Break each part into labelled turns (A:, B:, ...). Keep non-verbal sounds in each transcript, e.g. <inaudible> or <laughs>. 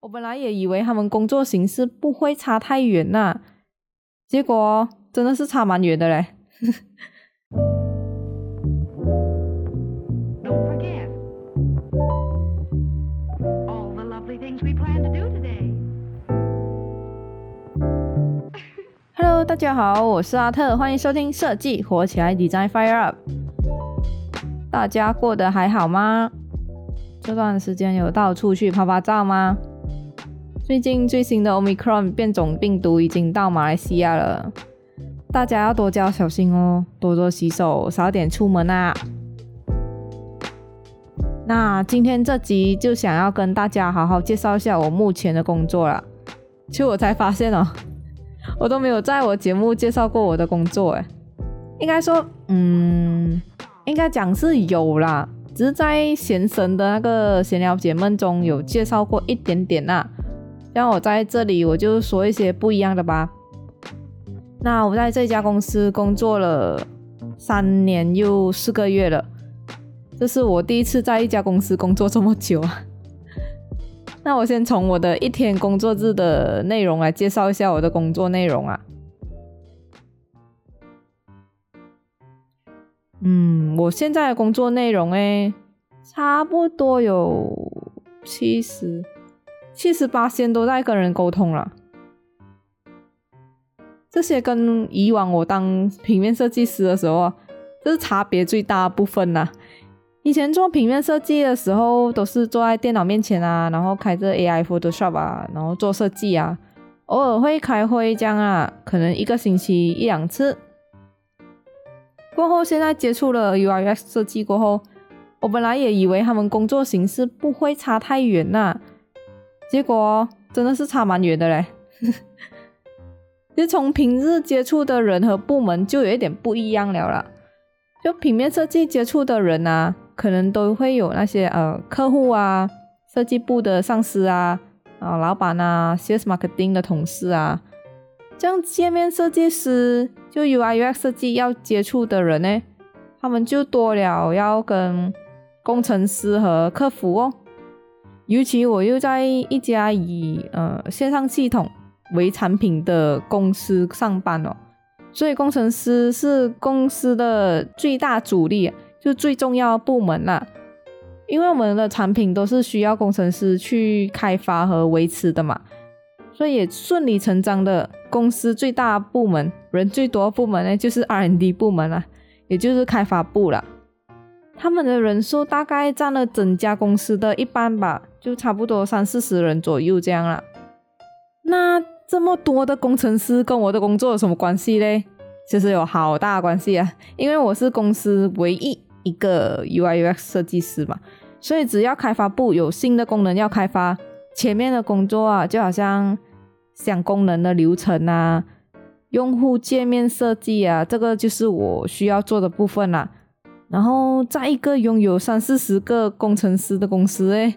A: 我本来也以为他们工作形式不会差太远呐，结果真的是差蛮远的嘞。<laughs> <laughs> Hello，大家好，我是阿特，欢迎收听设计火起来，Design Fire Up。大家过得还好吗？这段时间有到处去拍拍照吗？最近最新的 Omicron 变种病毒已经到马来西亚了，大家要多加小心哦，多多洗手，少点出门啊。那今天这集就想要跟大家好好介绍一下我目前的工作了。其实我才发现哦，<laughs> 我都没有在我节目介绍过我的工作诶，应该说，嗯，应该讲是有啦，只是在闲神的那个闲聊节目中有介绍过一点点啦。让我在这里，我就说一些不一样的吧。那我在这家公司工作了三年又四个月了，这是我第一次在一家公司工作这么久啊。<laughs> 那我先从我的一天工作日的内容来介绍一下我的工作内容啊。嗯，我现在的工作内容诶，差不多有七十。七十八仙都在跟人沟通了，这些跟以往我当平面设计师的时候，这是差别最大部分呐。以前做平面设计的时候，都是坐在电脑面前啊，然后开着 AI Photoshop 啊，然后做设计啊，偶尔会开会这样啊，可能一个星期一两次。过后现在接触了 UIUX 设计过后，我本来也以为他们工作形式不会差太远呐。结果真的是差蛮远的嘞，<laughs> 就从平日接触的人和部门就有一点不一样了啦。就平面设计接触的人啊，可能都会有那些呃客户啊、设计部的上司啊、啊老板啊、CS marketing 的同事啊，这样界面设计师就 UI UX 设计要接触的人呢，他们就多了要跟工程师和客服哦。尤其我又在一家以呃线上系统为产品的公司上班哦，所以工程师是公司的最大主力，就最重要部门啦。因为我们的产品都是需要工程师去开发和维持的嘛，所以也顺理成章的，公司最大部门、人最多部门呢，就是 R&D 部门啦，也就是开发部了。他们的人数大概占了整家公司的一半吧。就差不多三四十人左右这样了。那这么多的工程师跟我的工作有什么关系嘞？其实有好大关系啊，因为我是公司唯一一个 UI UX 设计师嘛，所以只要开发部有新的功能要开发，前面的工作啊，就好像想功能的流程啊、用户界面设计啊，这个就是我需要做的部分啦。然后在一个拥有三四十个工程师的公司诶。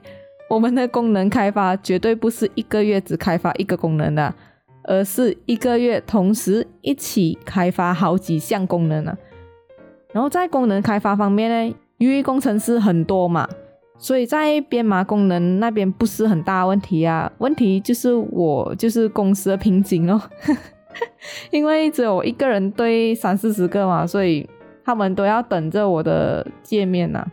A: 我们的功能开发绝对不是一个月只开发一个功能的，而是一个月同时一起开发好几项功能呢。然后在功能开发方面呢，由于工程师很多嘛，所以在编码功能那边不是很大问题啊。问题就是我就是公司的瓶颈哦，因为只有一个人对三四十个嘛，所以他们都要等着我的界面呐。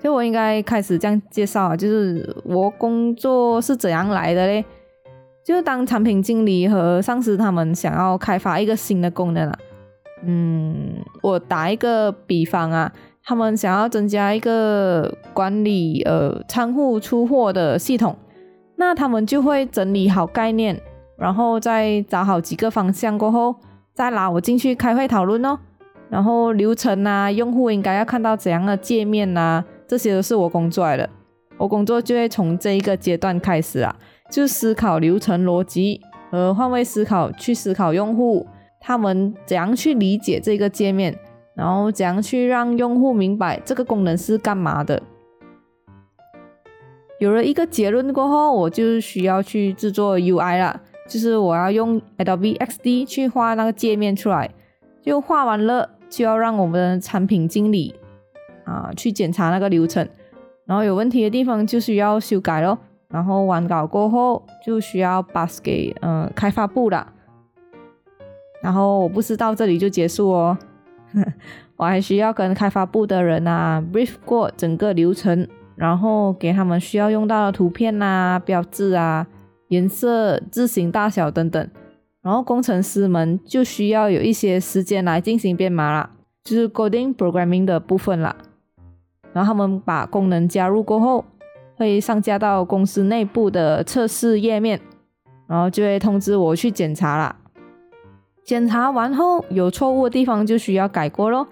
A: 就我应该开始这样介绍啊，就是我工作是怎样来的嘞？就是当产品经理和上司他们想要开发一个新的功能啊，嗯，我打一个比方啊，他们想要增加一个管理呃仓库出货的系统，那他们就会整理好概念，然后再找好几个方向过后，再拉我进去开会讨论哦，然后流程啊，用户应该要看到怎样的界面啊。这些都是我工作来的，我工作就会从这一个阶段开始啊，就思考流程逻辑和换位思考，去思考用户他们怎样去理解这个界面，然后怎样去让用户明白这个功能是干嘛的。有了一个结论过后，我就需要去制作 UI 了，就是我要用 Adobe XD 去画那个界面出来，就画完了就要让我们的产品经理。啊，去检查那个流程，然后有问题的地方就需要修改咯。然后完稿过后就需要 pass 给嗯开发部了。然后我不是到这里就结束哦，<laughs> 我还需要跟开发部的人啊 brief 过整个流程，然后给他们需要用到的图片啊、标志啊、颜色、字形大小等等。然后工程师们就需要有一些时间来进行编码啦，就是 coding programming 的部分啦。然后他们把功能加入过后，会上架到公司内部的测试页面，然后就会通知我去检查啦。检查完后有错误的地方就需要改过咯，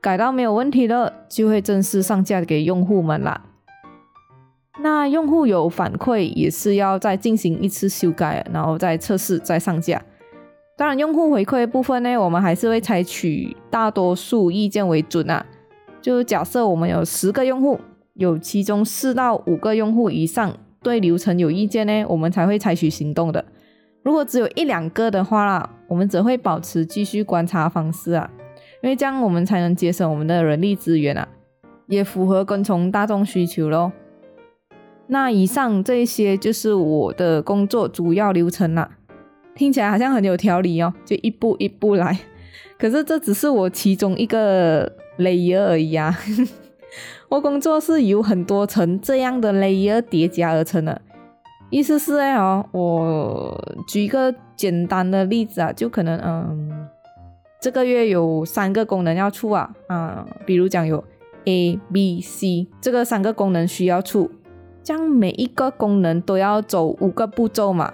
A: 改到没有问题了，就会正式上架给用户们啦。那用户有反馈也是要再进行一次修改，然后再测试再上架。当然，用户回馈部分呢，我们还是会采取大多数意见为准啊。就假设我们有十个用户，有其中四到五个用户以上对流程有意见呢，我们才会采取行动的。如果只有一两个的话啦，我们只会保持继续观察方式啊，因为这样我们才能节省我们的人力资源啊，也符合跟从大众需求咯。那以上这些就是我的工作主要流程啦，听起来好像很有条理哦，就一步一步来。可是这只是我其中一个 layer 而已啊，<laughs> 我工作是由很多层这样的 layer 叠加而成的。意思是哎哦，我举一个简单的例子啊，就可能嗯，这个月有三个功能要出啊，啊，比如讲有 A、B、C 这个三个功能需要出，将每一个功能都要走五个步骤嘛。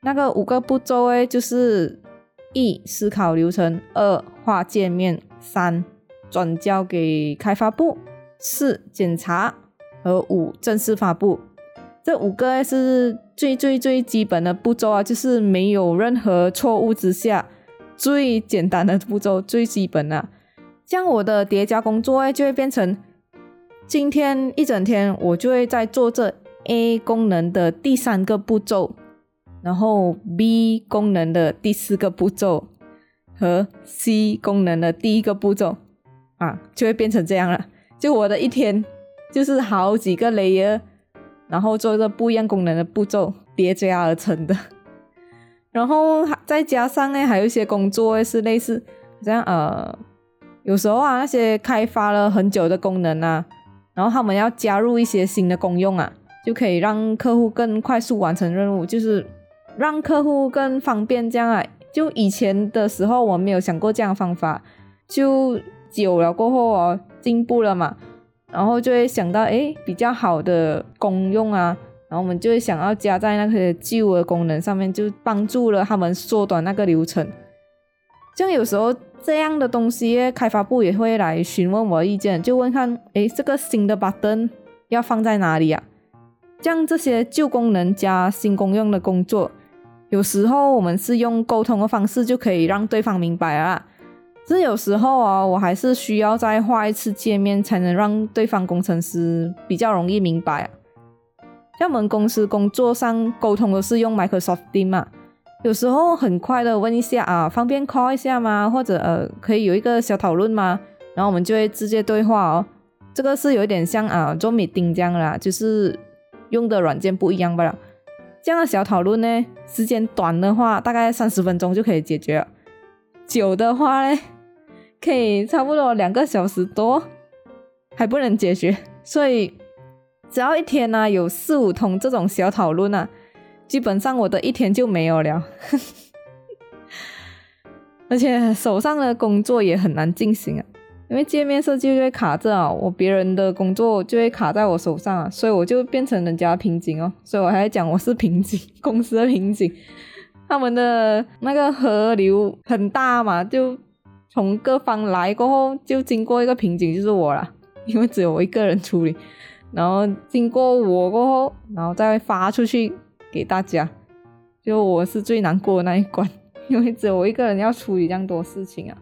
A: 那个五个步骤哎，就是一思考流程，二画界面，三转交给开发部，四检查和五正式发布。这五个是最最最基本的步骤啊，就是没有任何错误之下最简单的步骤，最基本的。这样我的叠加工作就会变成今天一整天，我就会在做这 A 功能的第三个步骤，然后 B 功能的第四个步骤和 C 功能的第一个步骤啊，就会变成这样了。就我的一天就是好几个 layer。然后做个不一样功能的步骤叠加而成的，然后再加上呢，还有一些工作是类似这样呃，有时候啊那些开发了很久的功能啊，然后他们要加入一些新的功用啊，就可以让客户更快速完成任务，就是让客户更方便这样啊。就以前的时候我没有想过这样的方法，就久了过后哦，进步了嘛。然后就会想到，哎，比较好的功用啊，然后我们就会想要加在那些旧的功能上面，就帮助了他们缩短那个流程。像有时候这样的东西，开发部也会来询问我意见，就问看，哎，这个新的 button 要放在哪里啊？像这些旧功能加新功用的工作，有时候我们是用沟通的方式就可以让对方明白啊。是有时候啊，我还是需要再画一次界面，才能让对方工程师比较容易明白啊。像我们公司工作上沟通都是用 Microsoft 的嘛，有时候很快的问一下啊，方便 call 一下吗？或者呃，可以有一个小讨论吗？然后我们就会直接对话哦。这个是有点像啊做 meeting 这样啦，就是用的软件不一样罢了。这样的小讨论呢，时间短的话，大概三十分钟就可以解决了；久的话呢。可以差不多两个小时多，还不能解决，所以只要一天呢有四五通这种小讨论啊，基本上我的一天就没有了。<laughs> 而且手上的工作也很难进行啊，因为界面设计就会卡着啊，我别人的工作就会卡在我手上啊，所以我就变成人家瓶颈哦，所以我还讲我是瓶颈，<laughs> 公司的瓶颈，他们的那个河流很大嘛，就。从各方来过后，就经过一个瓶颈，就是我了，<laughs> 因为只有我一个人处理。然后经过我过后，然后再发出去给大家，就我是最难过的那一关，<laughs> 因为只有我一个人要处理这样多事情啊。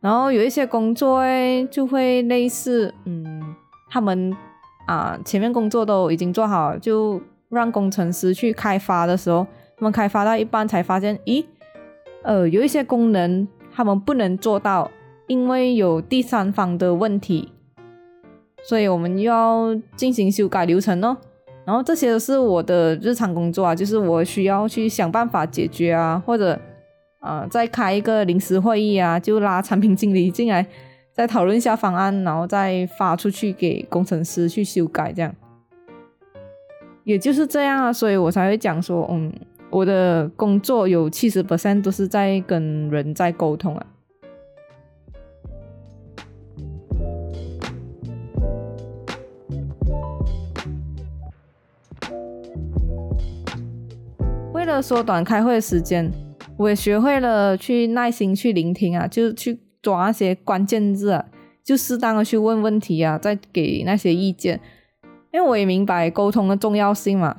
A: 然后有一些工作诶，就会类似，嗯，他们啊前面工作都已经做好，就让工程师去开发的时候，他们开发到一半才发现，咦，呃，有一些功能。他们不能做到，因为有第三方的问题，所以我们要进行修改流程哦。然后这些是我的日常工作啊，就是我需要去想办法解决啊，或者啊再开一个临时会议啊，就拉产品经理进来，再讨论一下方案，然后再发出去给工程师去修改，这样。也就是这样啊，所以我才会讲说，嗯，我的工作有七十 percent 都是在跟人在沟通啊。为了缩短开会的时间，我也学会了去耐心去聆听啊，就去抓那些关键字啊，就适当的去问问题啊，再给那些意见。因为我也明白沟通的重要性嘛，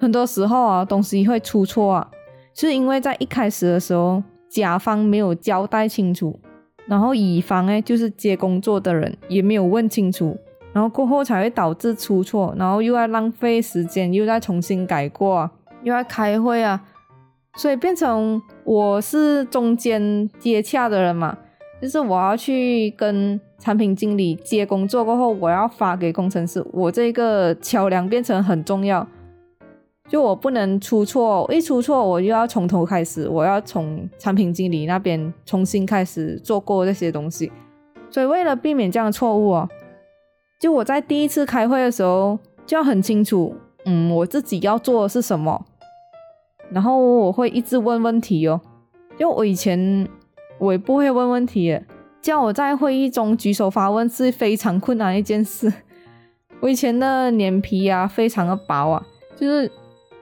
A: 很多时候啊，东西会出错啊，是因为在一开始的时候，甲方没有交代清楚，然后乙方哎，就是接工作的人也没有问清楚，然后过后才会导致出错，然后又要浪费时间，又再重新改过，又要开会啊，所以变成我是中间接洽的人嘛，就是我要去跟。产品经理接工作过后，我要发给工程师，我这个桥梁变成很重要。就我不能出错，一出错我就要从头开始，我要从产品经理那边重新开始做过这些东西。所以为了避免这样的错误哦，就我在第一次开会的时候就要很清楚，嗯，我自己要做的是什么，然后我会一直问问题哦。就我以前我也不会问问题。叫我在会议中举手发问是非常困难一件事。我以前的脸皮啊，非常的薄啊，就是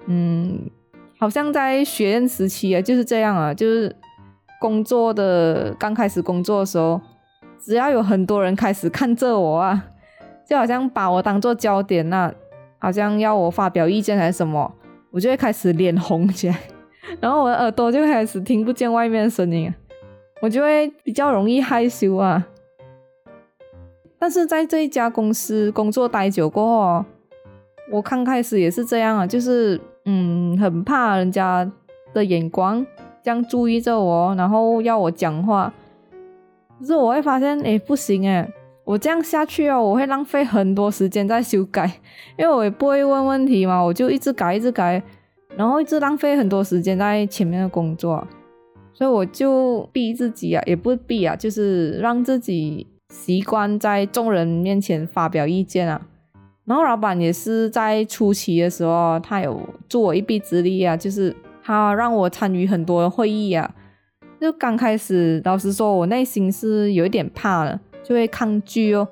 A: 嗯，好像在学院时期啊，就是这样啊，就是工作的刚开始工作的时候，只要有很多人开始看着我啊，就好像把我当做焦点那，好像要我发表意见还是什么，我就会开始脸红起来，<laughs> 然后我的耳朵就开始听不见外面的声音。我就会比较容易害羞啊，但是在这一家公司工作待久过后，我刚开始也是这样啊，就是嗯，很怕人家的眼光这样注意着我，然后要我讲话。可是我会发现，哎，不行哎，我这样下去哦，我会浪费很多时间在修改，因为我也不会问问题嘛，我就一直改，一直改，然后一直浪费很多时间在前面的工作。所以我就逼自己啊，也不逼啊，就是让自己习惯在众人面前发表意见啊。然后老板也是在初期的时候，他有助我一臂之力啊，就是他让我参与很多会议啊。就刚开始，老实说，我内心是有一点怕的，就会抗拒哦，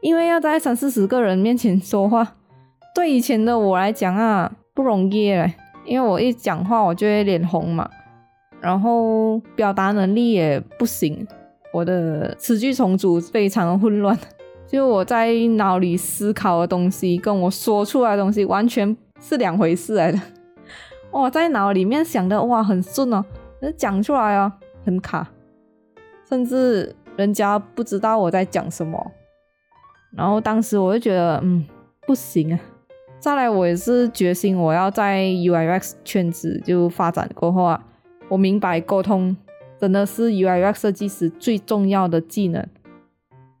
A: 因为要在三四十个人面前说话，对以前的我来讲啊，不容易嘞，因为我一讲话我就会脸红嘛。然后表达能力也不行，我的词句重组非常混乱，就我在脑里思考的东西跟我说出来的东西完全是两回事来的。<laughs> 我在脑里面想的哇很顺哦，讲出来哦很卡，甚至人家不知道我在讲什么。然后当时我就觉得嗯不行啊，再来我也是决心我要在 UIX 圈子就发展过后啊。我明白沟通真的是 UI/UX 设计师最重要的技能。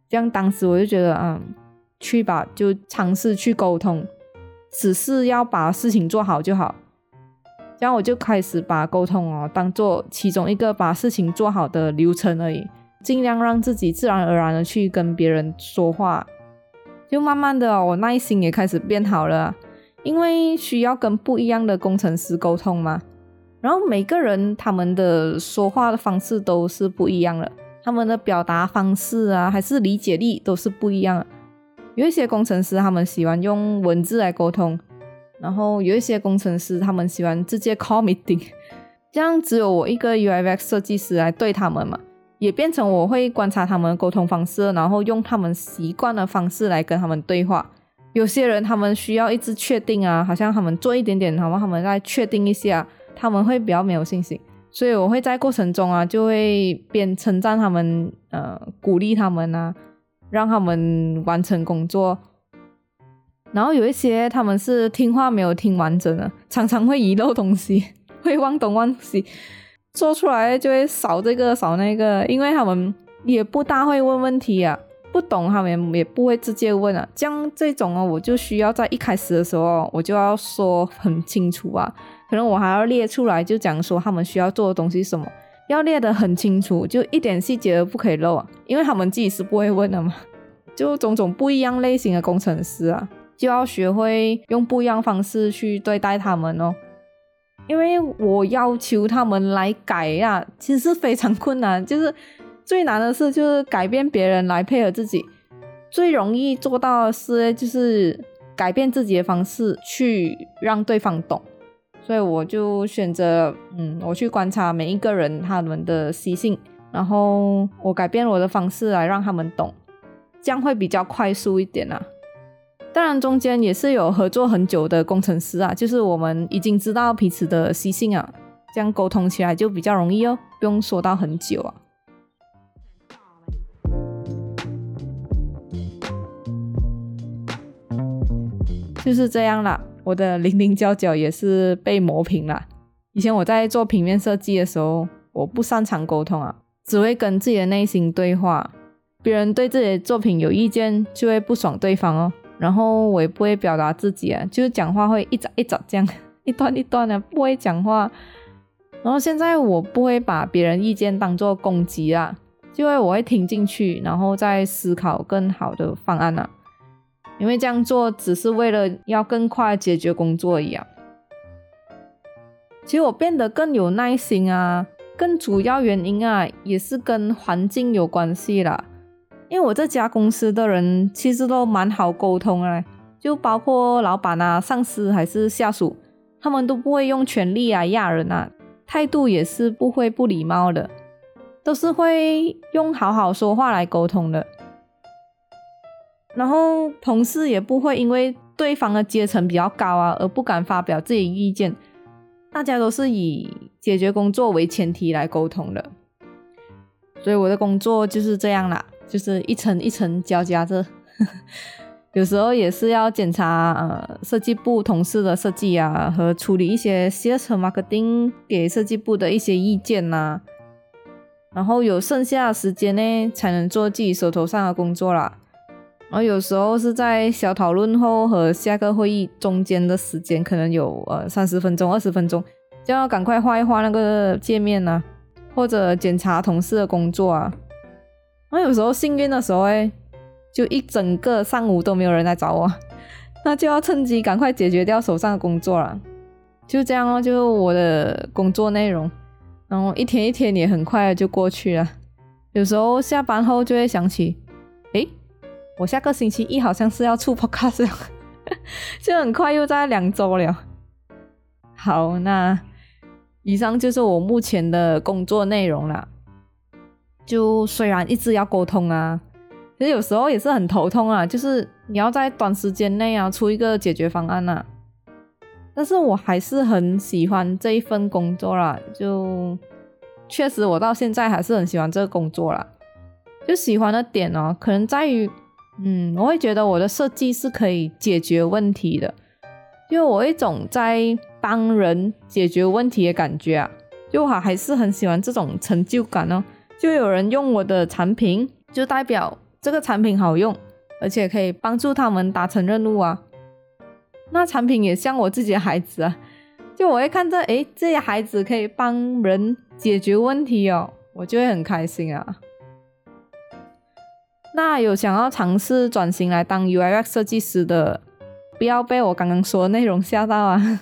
A: 这样当时我就觉得，嗯，去吧，就尝试去沟通，只是要把事情做好就好。这样我就开始把沟通哦当做其中一个把事情做好的流程而已，尽量让自己自然而然的去跟别人说话。就慢慢的，我耐心也开始变好了，因为需要跟不一样的工程师沟通嘛。然后每个人他们的说话的方式都是不一样的，他们的表达方式啊，还是理解力都是不一样。有一些工程师他们喜欢用文字来沟通，然后有一些工程师他们喜欢直接 call meeting，这样只有我一个 UIX 设计师来对他们嘛，也变成我会观察他们沟通方式，然后用他们习惯的方式来跟他们对话。有些人他们需要一直确定啊，好像他们做一点点，然后他们再确定一下。他们会比较没有信心，所以我会在过程中啊，就会边称赞他们，呃，鼓励他们啊，让他们完成工作。然后有一些他们是听话没有听完整的，常常会遗漏东西，会 <laughs> 忘东忘西，做出来就会少这个少那个，因为他们也不大会问问题啊。不懂他们也不会直接问啊。像这种哦，我就需要在一开始的时候我就要说很清楚啊，可能我还要列出来，就讲说他们需要做的东西什么，要列得很清楚，就一点细节都不可以漏啊，因为他们自己是不会问的嘛。就种种不一样类型的工程师啊，就要学会用不一样方式去对待他们哦。因为我要求他们来改呀，其实非常困难。<laughs> 就是最难的事就是改变别人来配合自己，最容易做到的事就是改变自己的方式去让对方懂。所以我就选择，嗯，我去观察每一个人他们的习性，然后我改变我的方式来让他们懂，这样会比较快速一点啊。当然，中间也是有合作很久的工程师啊，就是我们已经知道彼此的习性啊，这样沟通起来就比较容易哦，不用说到很久啊。就是这样啦，我的零零角角也是被磨平了。以前我在做平面设计的时候，我不擅长沟通啊，只会跟自己的内心对话，别人对自己的作品有意见，就会不爽对方哦。然后我也不会表达自己啊，就是讲话会一早一早这样，<laughs> 一段一段的不会讲话。然后现在我不会把别人意见当做攻击啊，因为我会听进去，然后再思考更好的方案啊。因为这样做只是为了要更快解决工作一样。其实我变得更有耐心啊，更主要原因啊，也是跟环境有关系啦。因为我这家公司的人其实都蛮好沟通啊，就包括老板啊、上司还是下属，他们都不会用权力啊压人啊，态度也是不会不礼貌的，都是会用好好说话来沟通的。然后同事也不会因为对方的阶层比较高啊而不敢发表自己意见，大家都是以解决工作为前提来沟通的，所以我的工作就是这样啦。就是一层一层交加着，<laughs> 有时候也是要检查呃设计部同事的设计啊，和处理一些 CS 和 marketing 给设计部的一些意见呐。然后有剩下的时间呢，才能做自己手头上的工作啦。然后有时候是在小讨论后和下个会议中间的时间，可能有呃三十分钟、二十分钟，就要赶快画一画那个界面呐，或者检查同事的工作啊。那有时候幸运的时候，哎，就一整个上午都没有人来找我，<laughs> 那就要趁机赶快解决掉手上的工作了。就这样哦，就我的工作内容，然后一天一天也很快就过去了。有时候下班后就会想起，哎，我下个星期一好像是要出 podcast，<laughs> 就很快又在两周了。好，那以上就是我目前的工作内容了。就虽然一直要沟通啊，其实有时候也是很头痛啊。就是你要在短时间内啊出一个解决方案呐。但是我还是很喜欢这一份工作啦，就确实我到现在还是很喜欢这个工作啦。就喜欢的点哦，可能在于，嗯，我会觉得我的设计是可以解决问题的，因为我一种在帮人解决问题的感觉啊，就我还是很喜欢这种成就感哦。就有人用我的产品，就代表这个产品好用，而且可以帮助他们达成任务啊。那产品也像我自己的孩子啊，就我会看着，诶，这些孩子可以帮人解决问题哦，我就会很开心啊。那有想要尝试转型来当 UIX 设计师的，不要被我刚刚说的内容吓到啊，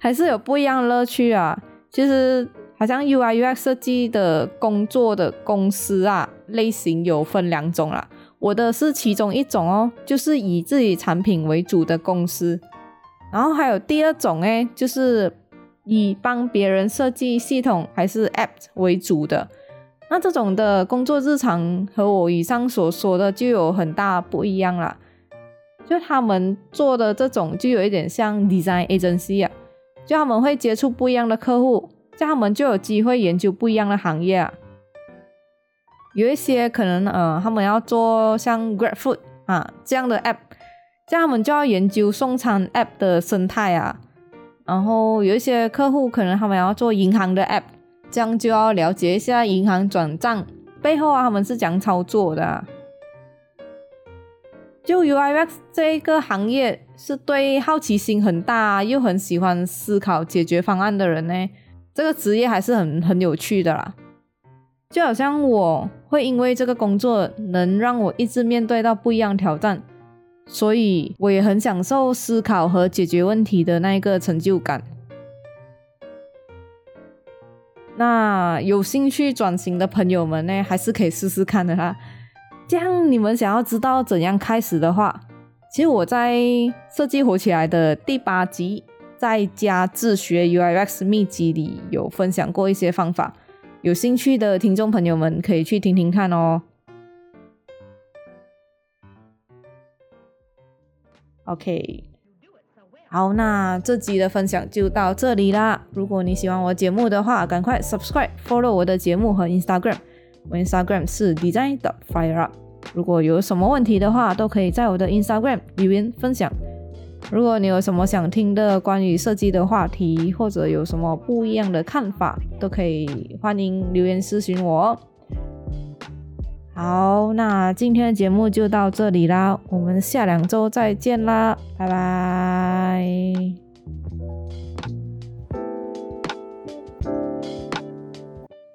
A: 还是有不一样的乐趣啊。其实。好像 UI UX 设计的工作的公司啊，类型有分两种啦。我的是其中一种哦，就是以自己产品为主的公司。然后还有第二种哎，就是以帮别人设计系统还是 App 为主的。那这种的工作日常和我以上所说的就有很大不一样啦。就他们做的这种就有一点像 Design Agency 啊，就他们会接触不一样的客户。这样他们就有机会研究不一样的行业啊，有一些可能呃，他们要做像 Grab Food 啊这样的 App，这样他们就要研究送餐 App 的生态啊。然后有一些客户可能他们要做银行的 App，这样就要了解一下银行转账背后啊他们是怎样操作的。就 UIX 这一个行业是对好奇心很大又很喜欢思考解决方案的人呢，这个职业还是很很有趣的啦。就好像我会因为这个工作能让我一直面对到不一样挑战，所以我也很享受思考和解决问题的那一个成就感。那有兴趣转型的朋友们呢，还是可以试试看的哈。这样，你们想要知道怎样开始的话，其实我在设计火起来的第八集，在家自学 UIX 秘籍里有分享过一些方法，有兴趣的听众朋友们可以去听听看哦。OK，好，那这集的分享就到这里啦。如果你喜欢我节目的话，赶快 subscribe follow 我的节目和 Instagram。我 Instagram 是 design 的 fire up。如果有什么问题的话，都可以在我的 Instagram 留言分享。如果你有什么想听的关于设计的话题，或者有什么不一样的看法，都可以欢迎留言私询我。好，那今天的节目就到这里啦，我们下两周再见啦，拜拜。